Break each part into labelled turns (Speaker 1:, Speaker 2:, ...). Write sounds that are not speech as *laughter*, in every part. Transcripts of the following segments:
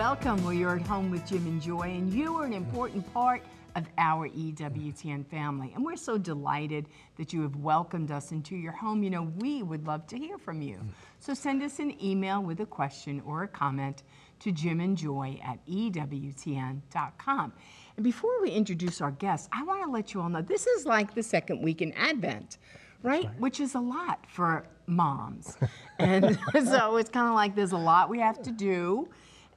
Speaker 1: Welcome. Well, you're at home with Jim and Joy, and you are an important part of our EWTN family. And we're so delighted that you have welcomed us into your home. You know, we would love to hear from you. So send us an email with a question or a comment to Jim and Joy at EWTN.com. And before we introduce our guests, I want to let you all know this is like the second week in Advent, right? Which is a lot for moms. *laughs* and so it's kind of like there's a lot we have to do.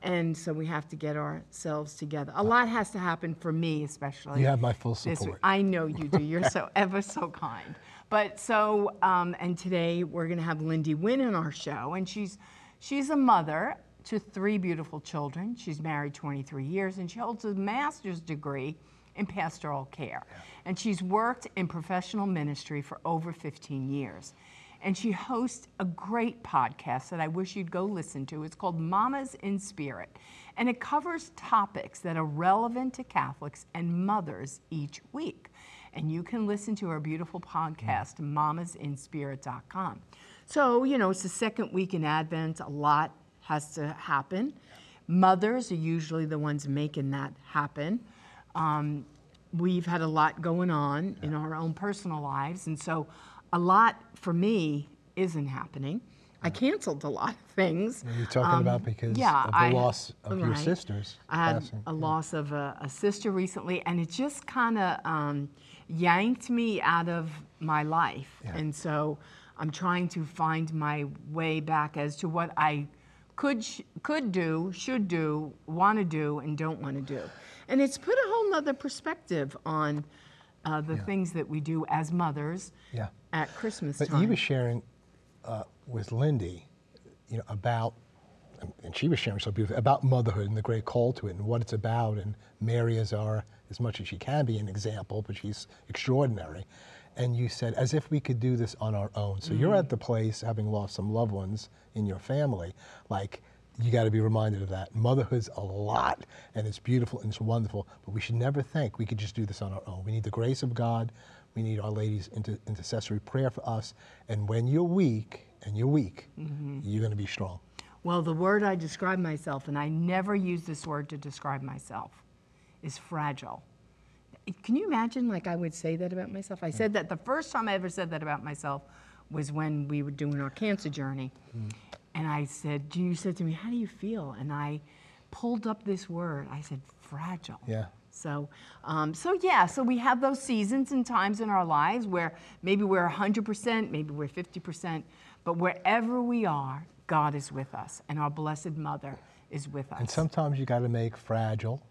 Speaker 1: And so we have to get ourselves together. A lot has to happen for me, especially.
Speaker 2: You have my full
Speaker 1: this week.
Speaker 2: support.
Speaker 1: I know you do. You're so *laughs* ever so kind. But so, um, and today we're going to have Lindy Wynne on our show, and she's she's a mother to three beautiful children. She's married 23 years, and she holds a master's degree in pastoral care. And she's worked in professional ministry for over 15 years. And she hosts a great podcast that I wish you'd go listen to. It's called Mamas in Spirit. And it covers topics that are relevant to Catholics and mothers each week. And you can listen to her beautiful podcast, mamasinspirit.com. So, you know, it's the second week in Advent. A lot has to happen. Mothers are usually the ones making that happen. Um, we've had a lot going on in our own personal lives, and so a lot for me isn't happening. I canceled a lot of things.
Speaker 2: You're talking about because
Speaker 1: Um, yeah,
Speaker 2: of the
Speaker 1: I-
Speaker 2: loss of your
Speaker 1: right.
Speaker 2: sisters
Speaker 1: I had
Speaker 2: passing.
Speaker 1: a loss of a, a sister recently, and it just kind of um, yanked me out of my life.
Speaker 2: Yeah.
Speaker 1: And so I'm trying to find my way back as to what I could sh- could do, should do, want to do, and don't want to do. And it's put a whole nother perspective on uh, the things that we do as mothers
Speaker 2: Yeah.
Speaker 1: At Christmas
Speaker 2: But
Speaker 1: time.
Speaker 2: you were sharing uh, with Lindy, you know, about, and- and she was sharing so beautifully about motherhood and the great call to it and what it's about. And Mary is our, as much as she can be, an example, but she's extraordinary. And you said, as if we could do this on our own. So you're at the place, having lost some loved ones in your family, like. You got to be reminded of that. Motherhood's a lot, and it's beautiful and it's wonderful. But we should never think we could just do this on our own. We need the grace of God. We need Our Lady's inter- intercessory prayer for us. And when you're weak, and you're weak, mm-hmm. you're going to be strong.
Speaker 1: Well, the word I describe myself, and I never use this word to describe myself, is fragile. Can you imagine, like, I would say that about myself? I said that the first time I ever said that about myself was when we were doing our cancer journey. Mm. And I said, You said to me, How do you feel? And I pulled up this word. I said, Fragile.
Speaker 2: Yeah.
Speaker 1: So, um, so yeah, so we have those seasons and times in our lives where maybe we're 100%, maybe we're 50%, but wherever we are, God is with us, and our Blessed Mother is with us.
Speaker 2: And sometimes you got to make fragile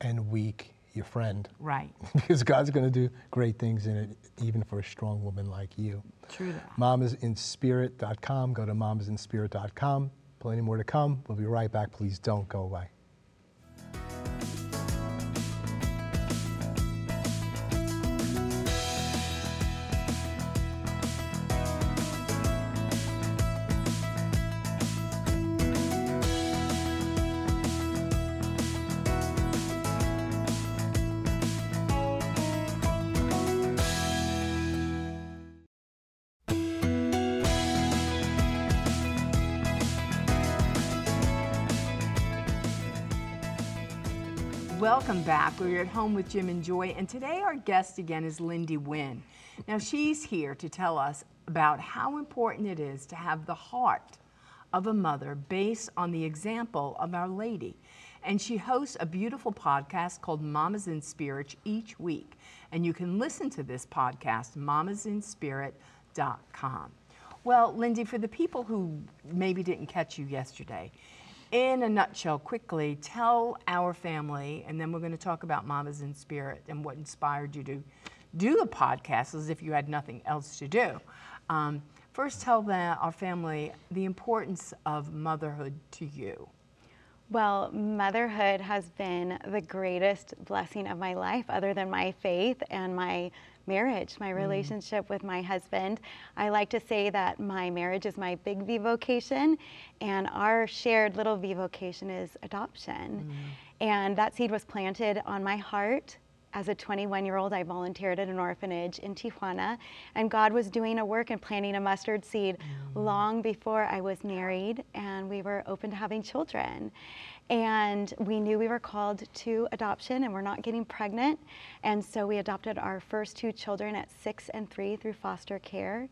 Speaker 2: and weak your friend
Speaker 1: right, *laughs*
Speaker 2: because God's going to do great things in it, even for a strong woman like you.
Speaker 1: true that.
Speaker 2: Mamasinspirit.com. Go to mamasinspirit.com. Plenty more to come. We'll be right back. Please don't go away.
Speaker 1: Welcome back. We're at home with Jim and Joy, and today our guest again is Lindy Wynne. Now, she's here to tell us about how important it is to have the heart of a mother based on the example of Our Lady. And she hosts a beautiful podcast called Mamas in Spirit each week. And you can listen to this podcast, mamasinspirit.com. Well, Lindy, for the people who maybe didn't catch you yesterday, in a nutshell, quickly, tell our family, and then we're going to talk about Mamas in Spirit and what inspired you to do the podcast as if you had nothing else to do. Um, first, tell the, our family the importance of motherhood to you.
Speaker 3: Well, motherhood has been the greatest blessing of my life, other than my faith and my marriage, my mm. relationship with my husband. I like to say that my marriage is my big V vocation, and our shared little V vocation is adoption. Mm. And that seed was planted on my heart. As a 21 year old, I volunteered at an orphanage in Tijuana, and God was doing a work and planting a mustard seed mm. long before I was married, and we were open to having children. And we knew we were called to adoption and we're not getting pregnant. And so we adopted our first two children at six and three through foster care.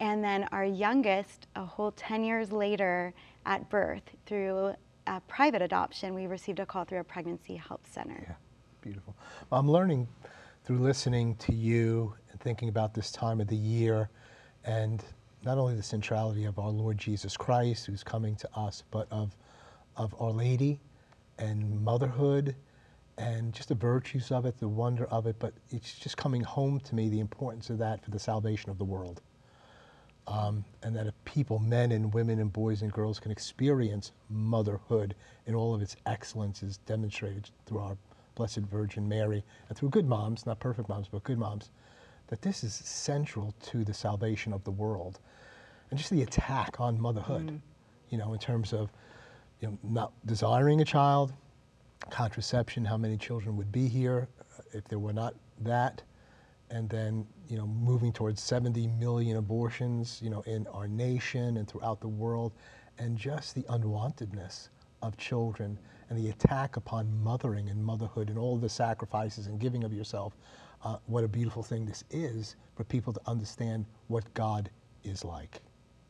Speaker 3: And then our youngest, a whole 10 years later at birth, through a private adoption, we received a call through a pregnancy help center.
Speaker 2: Yeah, beautiful. I'm learning through listening to you and thinking about this time of the year and not only the centrality of our Lord Jesus Christ who's coming to us, but of of Our Lady and motherhood and just the virtues of it, the wonder of it, but it's just coming home to me the importance of that for the salvation of the world. Um, and that if people, men and women and boys and girls, can experience motherhood in all of its excellences demonstrated through our Blessed Virgin Mary and through good moms, not perfect moms, but good moms, that this is central to the salvation of the world. And just the attack on motherhood, mm. you know, in terms of you know, not desiring a child, contraception, how many children would be here uh, if there were not that, and then you know moving towards 70 million abortions, you know, in our nation and throughout the world, and just the unwantedness of children and the attack upon mothering and motherhood and all the sacrifices and giving of yourself. Uh, what a beautiful thing this is for people to understand what God is like,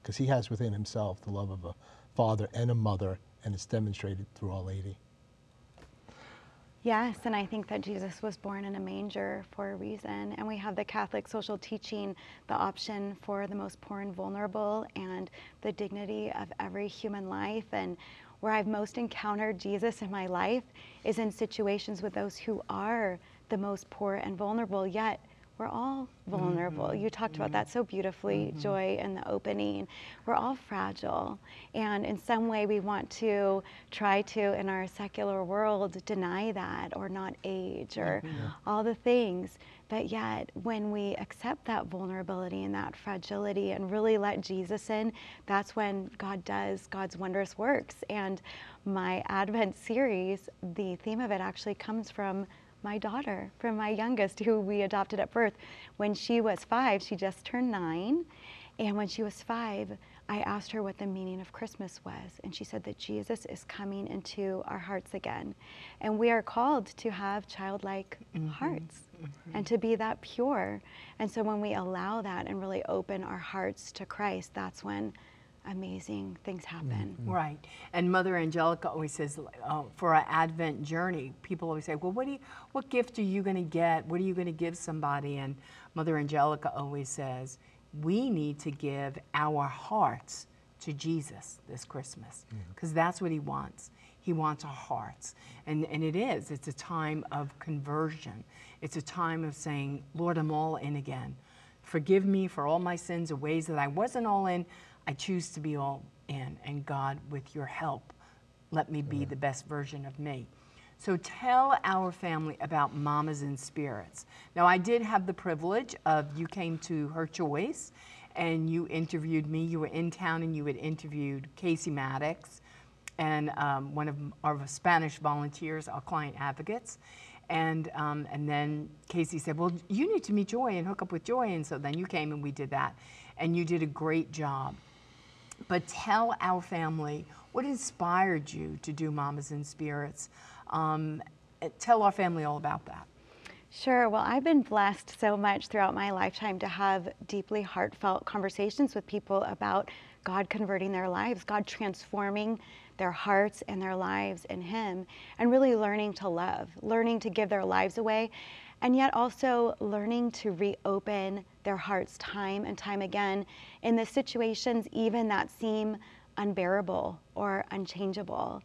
Speaker 2: because He has within Himself the love of a father and a mother and it's demonstrated through Our Lady.
Speaker 3: Yes, and I think that Jesus was born in a manger for a reason. And we have the Catholic social teaching, the option for the most poor and vulnerable, and the dignity of every human life. And where I've most encountered Jesus in my life is in situations with those who are the most poor and vulnerable, yet we're all vulnerable. Mm-hmm. You talked about that so beautifully, mm-hmm. Joy, in the opening. We're all fragile. And in some way, we want to try to, in our secular world, deny that or not age or mm-hmm. all the things. But yet, when we accept that vulnerability and that fragility and really let Jesus in, that's when God does God's wondrous works. And my Advent series, the theme of it actually comes from my daughter, from my youngest, who we adopted at birth. When she was five, she just turned nine. And when she was five, I asked her what the meaning of Christmas was. And she said that Jesus is coming into our hearts again. And we are called to have childlike mm-hmm. hearts mm-hmm. and to be that pure. And so when we allow that and really open our hearts to Christ, that's when amazing things happen.
Speaker 1: Mm-hmm. Right. And Mother Angelica always says, uh, for our Advent journey, people always say, well, what, do you, what gift are you going to get? What are you going to give somebody? And Mother Angelica always says, we need to give our hearts to Jesus this Christmas because mm-hmm. that's what he wants. He wants our hearts. And, and it is. It's a time of conversion. It's a time of saying, Lord, I'm all in again. Forgive me for all my sins or ways that I wasn't all in. I choose to be all in, and God, with your help, let me be the best version of me. So tell our family about Mamas in Spirits. Now, I did have the privilege of you came to Her Choice and you interviewed me. You were in town and you had interviewed Casey Maddox and um, one of our Spanish volunteers, our client advocates. And, um, and then Casey said, Well, you need to meet Joy and hook up with Joy. And so then you came and we did that. And you did a great job. But tell our family what inspired you to do Mamas in Spirits. Um, tell our family all about that.
Speaker 3: Sure. Well, I've been blessed so much throughout my lifetime to have deeply heartfelt conversations with people about God converting their lives, God transforming their hearts and their lives in Him, and really learning to love, learning to give their lives away, and yet also learning to reopen their hearts time and time again in the situations even that seem unbearable or unchangeable.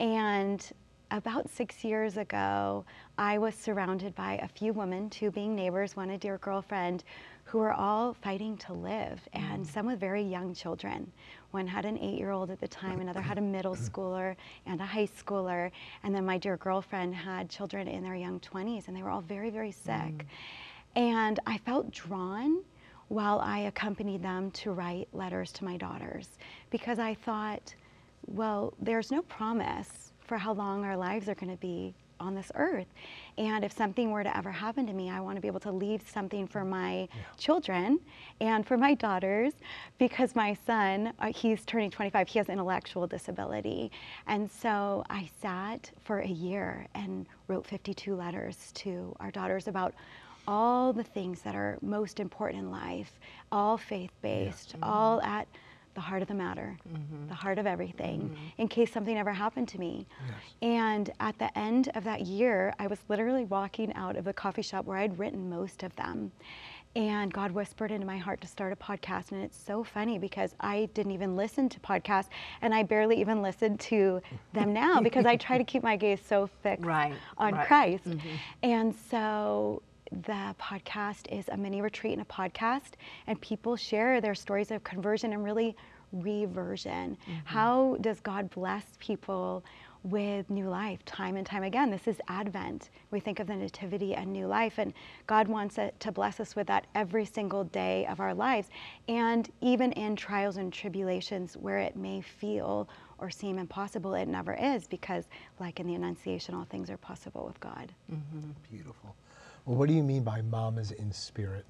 Speaker 3: And about six years ago, I was surrounded by a few women, two being neighbors, one a dear girlfriend, who were all fighting to live, and mm. some with very young children. One had an eight year old at the time, another had a middle *coughs* schooler and a high schooler, and then my dear girlfriend had children in their young 20s, and they were all very, very sick. Mm. And I felt drawn while I accompanied them to write letters to my daughters because I thought, well, there's no promise for how long our lives are going to be on this earth. And if something were to ever happen to me, I want to be able to leave something for my children and for my daughters because my son, uh, he's turning 25, he has intellectual disability. And so I sat for a year and wrote 52 letters to our daughters about all the things that are most important in life, all faith based, all at the heart of the matter, mm-hmm. the heart of everything, mm-hmm. in case something ever happened to me. And at the end of that year, I was literally walking out of the coffee shop where I'd written most of them. And God whispered into my heart to start a podcast. And it's so funny because I didn't even listen to podcasts and I barely even listen to them now because I try to *laughs* keep my gaze so fixed
Speaker 1: Right,
Speaker 3: on
Speaker 1: right.
Speaker 3: Christ. Mm-hmm. And so the podcast is a mini retreat and a podcast, and people share their stories of conversion and really reversion. Mm-hmm. How does God bless people with new life time and time again? This is Advent. We think of the Nativity and new life, and God wants it to bless us with that every single day of our lives. And even in trials and tribulations where it may feel or seem impossible, it never is because, like in the Annunciation, all things are possible with God. Mm-hmm.
Speaker 2: Beautiful. Well, what do you mean by mamas in spirit?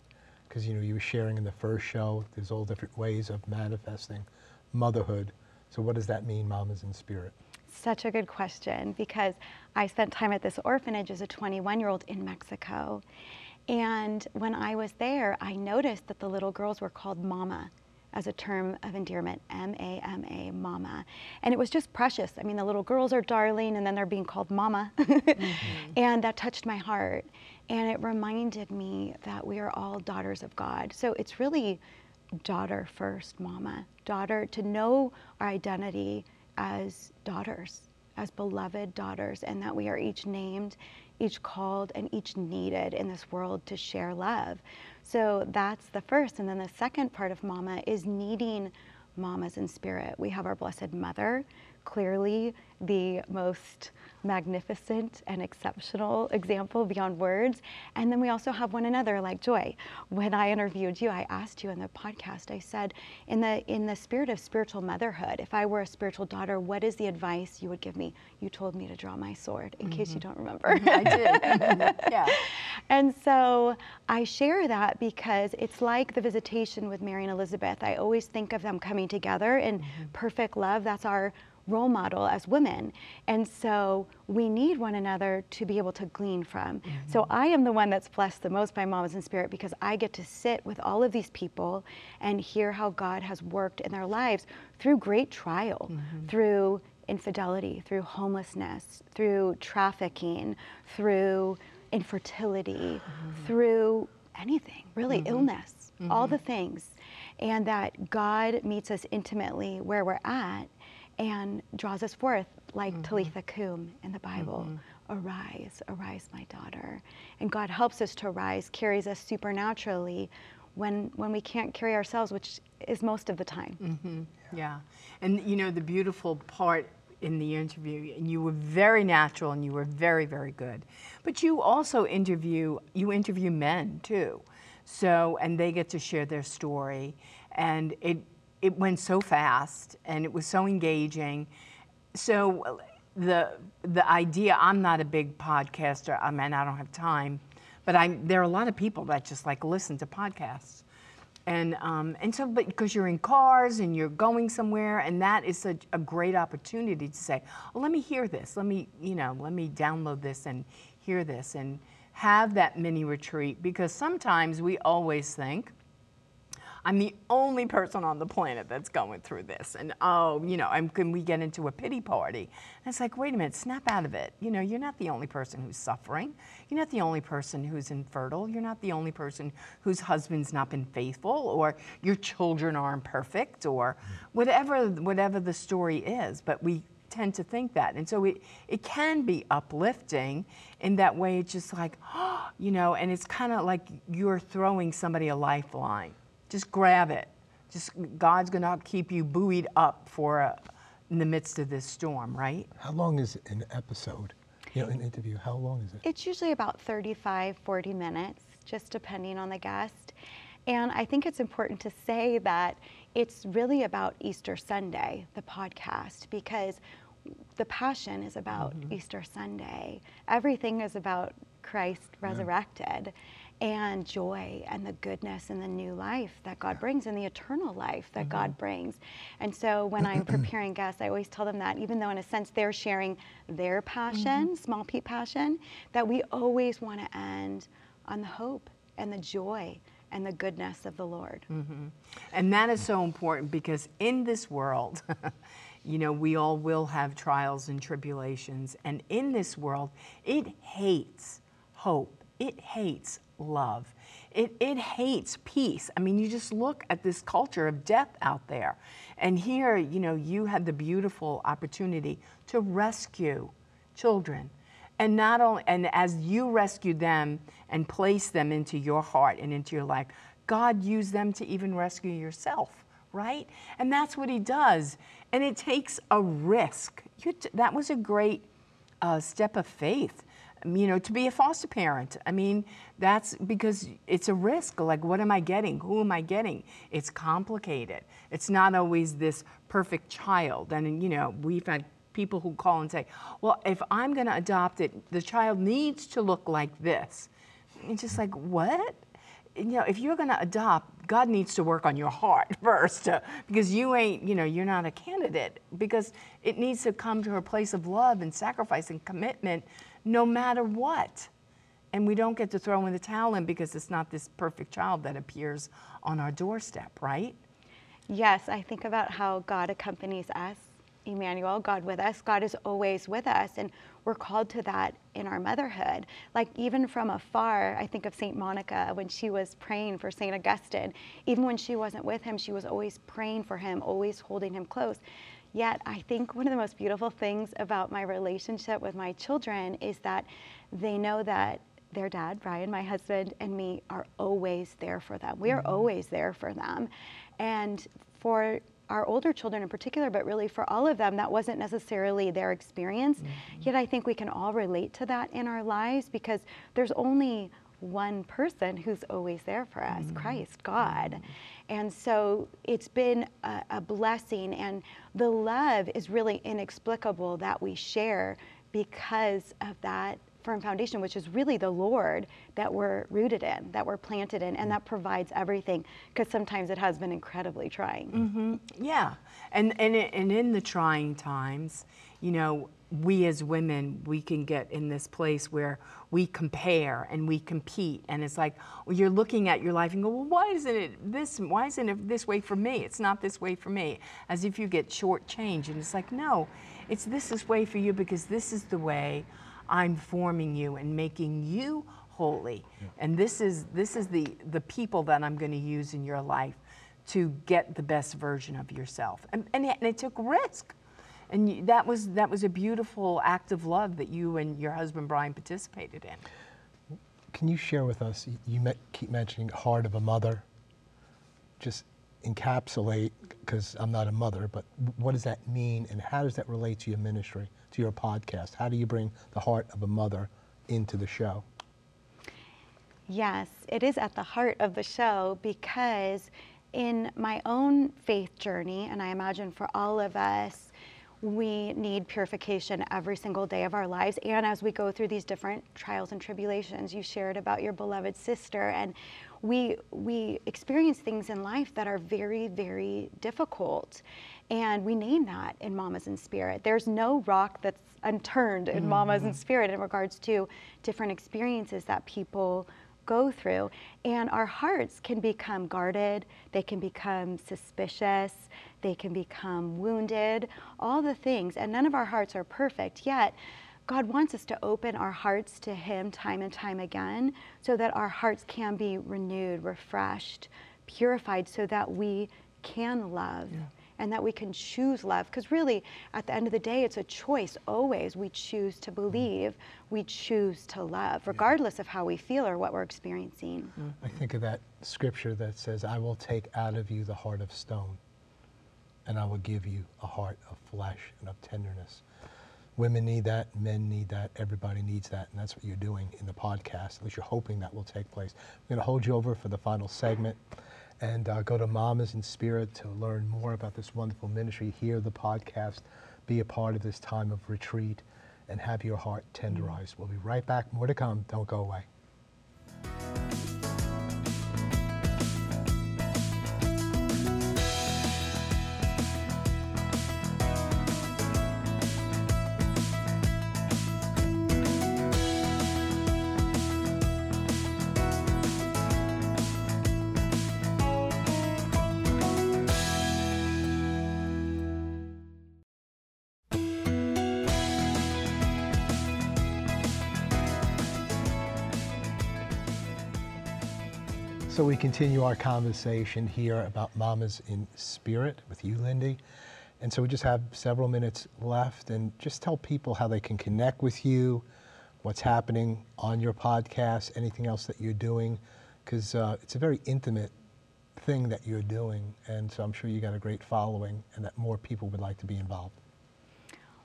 Speaker 2: Because you know you were sharing in the first show. There's all different ways of manifesting motherhood. So what does that mean, mamas in spirit?
Speaker 3: Such a good question because I spent time at this orphanage as a 21 year old in Mexico. And when I was there, I noticed that the little girls were called mama as a term of endearment M A M A, mama. And it was just precious. I mean, the little girls are darling and then they're being called mama. *laughs* Mm-hmm. and that touched my heart. And it reminded me that we are all daughters of God. So it's really daughter first, mama. Daughter, to know our identity as daughters, as beloved daughters, and that we are each named, each called, and each needed in this world to share love. So that's the first. And then the second part of mama is needing mamas in spirit. We have our Blessed Mother, clearly the most magnificent and exceptional example beyond words. And then we also have one another like Joy. When I interviewed you, I asked you in the podcast, I said, in the in the spirit of spiritual motherhood, if I were a spiritual daughter, what is the advice you would give me? You told me to draw my sword, in case you mm-hmm. don't remember. Mm-hmm.
Speaker 1: I did. *laughs* yeah.
Speaker 3: And so I share that because it's like the visitation with Mary and Elizabeth. I always think of them coming together in mm-hmm. perfect love. That's our role model as women. And so we need one another to be able to glean from. Mm-hmm. So I am the one that's blessed the most by Mamas in Spirit because I get to sit with all of these people and hear how God has worked in their lives through great trial, mm-hmm. through infidelity, through homelessness, through trafficking, through infertility, mm-hmm. through anything, really, illness, all the things. And that God meets us intimately where we're at and draws us forth, like mm-hmm. Talitha Kum in the Bible. Mm-hmm. Arise, arise, my daughter. And God helps us to rise, carries us supernaturally when, when we can't carry ourselves, which is most of the time. Mm-hmm.
Speaker 1: Yeah. And you know, the beautiful part in the interview, and you were very natural and you were very, very good. But you also interview, you interview men too. So, and they get to share their story. And it, it went so fast and it was so engaging. So the, the idea, I'm not a big podcaster. I mean, I don't have time, but I, there are a lot of people that just like listen to podcasts. And, um, and so, but because you're in cars and you're going somewhere, and that is such a great opportunity to say, oh, let me hear this. Let me, you know, let me download this and hear this and have that mini retreat. Because sometimes we always think, I'm the only person on the planet that's going through this. And oh, you know, and can we get into a pity party? And it's like, wait a minute, snap out of it. You know, you're not the only person who's suffering. You're not the only person who's infertile. You're not the only person whose husband's not been faithful or your children aren't perfect or whatever whatever the story is. But we tend to think that. And so it, it can be uplifting in that way. It's just like, oh, *gasps* you know, and it's kind of like you're throwing somebody a lifeline. Just grab it. Just God's going to keep you buoyed up for a, in the midst of this storm, right?
Speaker 2: How long is an episode? You know, an interview. How long is it?
Speaker 3: It's usually about 35, 40 minutes, just depending on the guest. And I think it's important to say that it's really about Easter Sunday, the podcast, because the Passion is about
Speaker 1: Mm-hmm.
Speaker 3: Easter Sunday. Everything is about Christ resurrected and joy and the goodness and the new life that God brings and the eternal life that God
Speaker 1: Mm-hmm.
Speaker 3: brings. And so when I'm *clears throat* preparing guests, I always tell them that even though in a sense they're sharing their passion,
Speaker 1: Mm-hmm.
Speaker 3: small p passion, that we always want to end on the hope and the joy and the goodness of the Lord.
Speaker 1: And that is so important because in this world, *laughs* you know, we all will have trials and tribulations. And in this world, it hates hope, it hates love, it, it hates peace. I mean, you just look at this culture of death out there. And here, you know, you had the beautiful opportunity to rescue children. And not only, and as you rescued them and placed them into your heart and into your life, God used them to even rescue yourself, right? And that's what He does. And it takes a risk. That was a great uh, step of faith, you know, to be a foster parent. I mean, that's because it's a risk. Like, what am I getting? Who am I getting? It's complicated. It's not always this perfect child. And, you know, we've had people who call and say, well, if I'm going to adopt it, the child needs to look like this. It's just like, what? You know, if you're going to adopt, God needs to work on your heart *laughs* first uh, because you ain't, you know, you're not a candidate because it needs to come to a place of love and sacrifice and commitment no matter what. And we don't get to throw in the towel in because it's not this perfect child that appears on our doorstep, right?
Speaker 3: Yes, I think about how God accompanies us, Emmanuel, God with us. God is always with us, and we're called to that in our motherhood. Like, even from afar, I think of St. Monica when she was praying for St. Augustine. Even when she wasn't with him, she was always praying for him, always holding him close. Yet, I think one of the most beautiful things about my relationship with my children is that they know that their dad, Brian, my husband, and me are always there for them. We are mm-hmm. always there for them. And for our older children in particular, but really for all of them, that wasn't necessarily their experience. Mm-hmm. Yet I think we can all relate to that in our lives because there's only one person who's always there for us mm-hmm. Christ, God. Mm-hmm. And so it's been a, a blessing, and the love is really inexplicable that we share because of that firm foundation, which is really the Lord that we're rooted in, that we're planted in, and that provides everything. Because sometimes it has been incredibly trying. Mm-hmm.
Speaker 1: Yeah, and and and in the trying times, you know, we as women we can get in this place where we compare and we compete, and it's like well, you're looking at your life and go, well, why isn't it this? Why isn't it this way for me? It's not this way for me. As if you get shortchanged, and it's like no, it's this is way for you because this is the way I'm forming you and making you holy, and this is this is the the people that I'm going to use in your life to get the best version of yourself. And, and, it, and it took risk. And you, that was that was a beautiful act of love that you and your husband Brian participated in.
Speaker 2: Can you share with us? You keep mentioning heart of a mother. Just encapsulate, because I'm not a mother, but what does that mean, and how does that relate to your ministry, to your podcast? How do you bring the heart of a mother into the show?
Speaker 3: Yes, it is at the heart of the show because in my own faith journey, and I imagine for all of us, we need purification every single day of our lives. And as we go through these different trials and tribulations, you shared about your beloved sister, and we we experience things in life that are very, very difficult. And we name that in Mamas in Spirit. There's no rock that's unturned in mm-hmm. Mamas in Spirit in regards to different experiences that people go through. And our hearts can become guarded, they can become suspicious, they can become wounded, all the things. And none of our hearts are perfect, yet God wants us to open our hearts to Him time and time again so that our hearts can be renewed, refreshed, purified, so that we can love and that we can choose love. Because really, at the end of the day, it's a choice always. We choose to mm. believe, we choose to love, regardless of how we feel or what we're experiencing.
Speaker 2: I think of that scripture that says, I will take out of you the heart of stone, and I will give you a heart of flesh and of tenderness. Women need that, men need that, everybody needs that, and that's what you're doing in the podcast. At least you're hoping that will take place. I'm going to hold you over for the final segment and uh, go to Mamas in Spirit to learn more about this wonderful ministry, hear the podcast. be a part of this time of retreat and have your heart tenderized. We'll be right back. More to come. Don't go away. So we continue our conversation here about Mamas in Spirit with you, Lindy. And so we just have several minutes left and just tell people how they can connect with you, what's happening on your podcast, anything else that you're doing, because uh, it's a very intimate thing that you're doing. And so I'm sure you got a great following and that more people would like to be involved.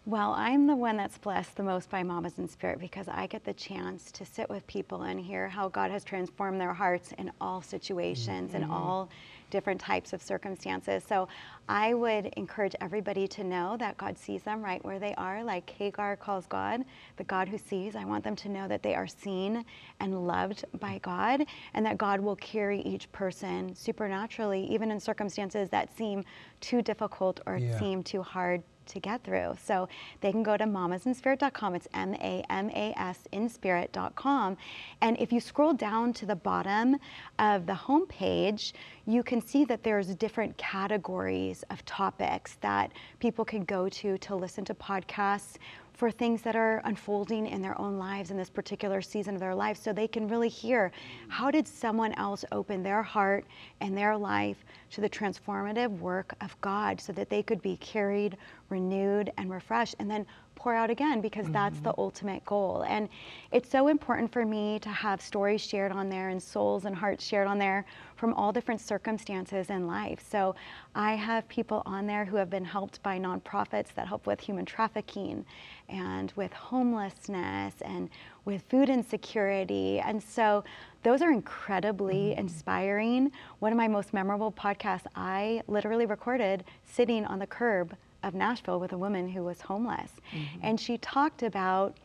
Speaker 3: Well, I'm the one that's blessed the most by Mamas in Spirit because I get the chance to sit with people and hear how God has transformed their hearts in all situations
Speaker 1: Mm-hmm.
Speaker 3: and all different types of circumstances. So I would encourage everybody to know that God sees them right where they are, like Hagar calls God the God who sees. I want them to know that they are seen and loved by God and that God will carry each person supernaturally, even in circumstances that seem too difficult or
Speaker 2: Yeah.
Speaker 3: seem too hard to get through. So they can go to mamasinspirit.com. It's M A M A S inspirit.com. And if you scroll down to the bottom of the homepage, you can see that there's different categories of topics that people can go to to listen to podcasts for things that are unfolding in their own lives in this particular season of their life so they can really hear how did someone else open their heart and their life to the transformative work of God so that they could be carried, renewed, and refreshed and then pour out again because that's the mm-hmm. ultimate goal. And it's so important for me to have stories shared on there and souls and hearts shared on there from all different circumstances in life. So I have people on there who have been helped by nonprofits that help with human trafficking and with homelessness and with food insecurity. And so those are incredibly mm-hmm. inspiring. One of my most memorable podcasts I literally recorded sitting on the curb of Nashville with a woman who was homeless. Mm-hmm. And she talked about,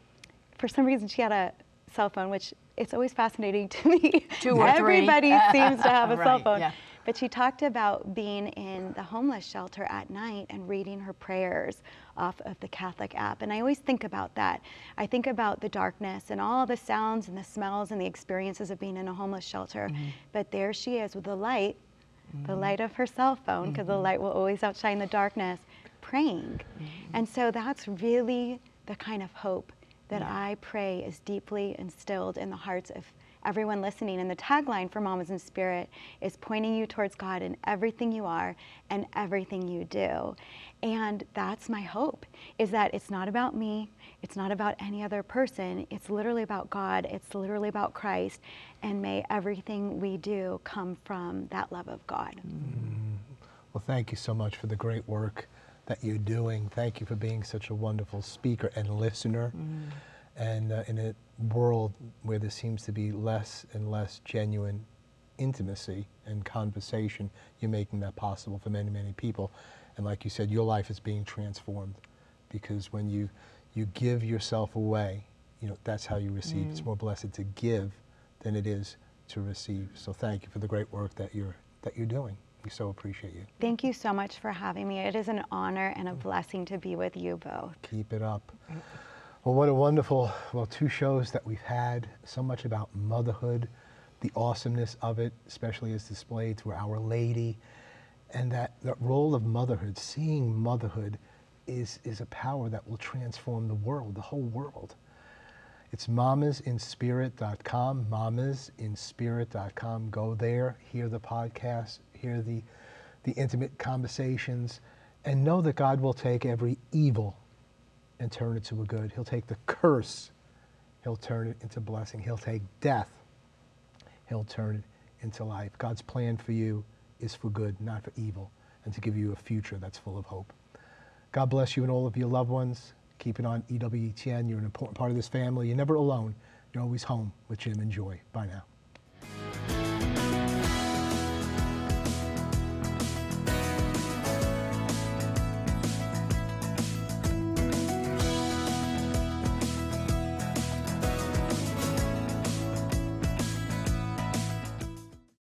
Speaker 3: for some reason, she had a cell phone, which it's always fascinating *laughs* to me.
Speaker 1: Two or three.
Speaker 3: Everybody *laughs* seems to have a cell phone.
Speaker 1: yeah.
Speaker 3: But she talked about being in the homeless shelter at night and reading her prayers off of the Catholic app. And I always think about that. I think about the darkness and all the sounds and the smells and the experiences of being in a homeless shelter. Mm-hmm. But there she is with the light, the mm-hmm. light of her cell phone, because the mm-hmm. light will always outshine the darkness, praying. And so that's really the kind of hope that I pray is deeply instilled in the hearts of everyone listening. And the tagline for Mamas in Spirit is pointing you towards God in everything you are and everything you do. And that's my hope is that it's not about me, it's not about any other person, it's literally about God, it's literally about Christ. And may everything we do come from that love of God. Mm.
Speaker 2: Well, thank you so much for the great work that you're doing. Thank you for being such a wonderful speaker and listener. And uh, in a world where there seems to be less and less genuine intimacy and conversation, you're making that possible for many, many people. And like you said, your life is being transformed because when you you give yourself away, you know that's how you receive. It's more blessed to give than it is to receive. So thank you for the great work that you're that you're doing. We so appreciate you.
Speaker 3: Thank you so much for having me. It is an honor and a blessing to be with you both.
Speaker 2: Keep it up. Well, what a wonderful, well, two shows that we've had. So much about motherhood, the awesomeness of it, especially as displayed through Our Lady, and that, that role of motherhood, seeing motherhood is, is a power that will transform the world, the whole world. It's mamasinspirit.com, mamasinspirit.com. Go there, hear the podcast, hear the, the intimate conversations, and know that God will take every evil and turn it to a good. He'll take the curse, he'll turn it into blessing. He'll take death, he'll turn it into life. God's plan for you is for good, not for evil, and to give you a future that's full of hope. God bless you and all of your loved ones. Keep it on EWTN. You're an important part of this family. You're never alone. You're always home with Jim and Joy. Bye now.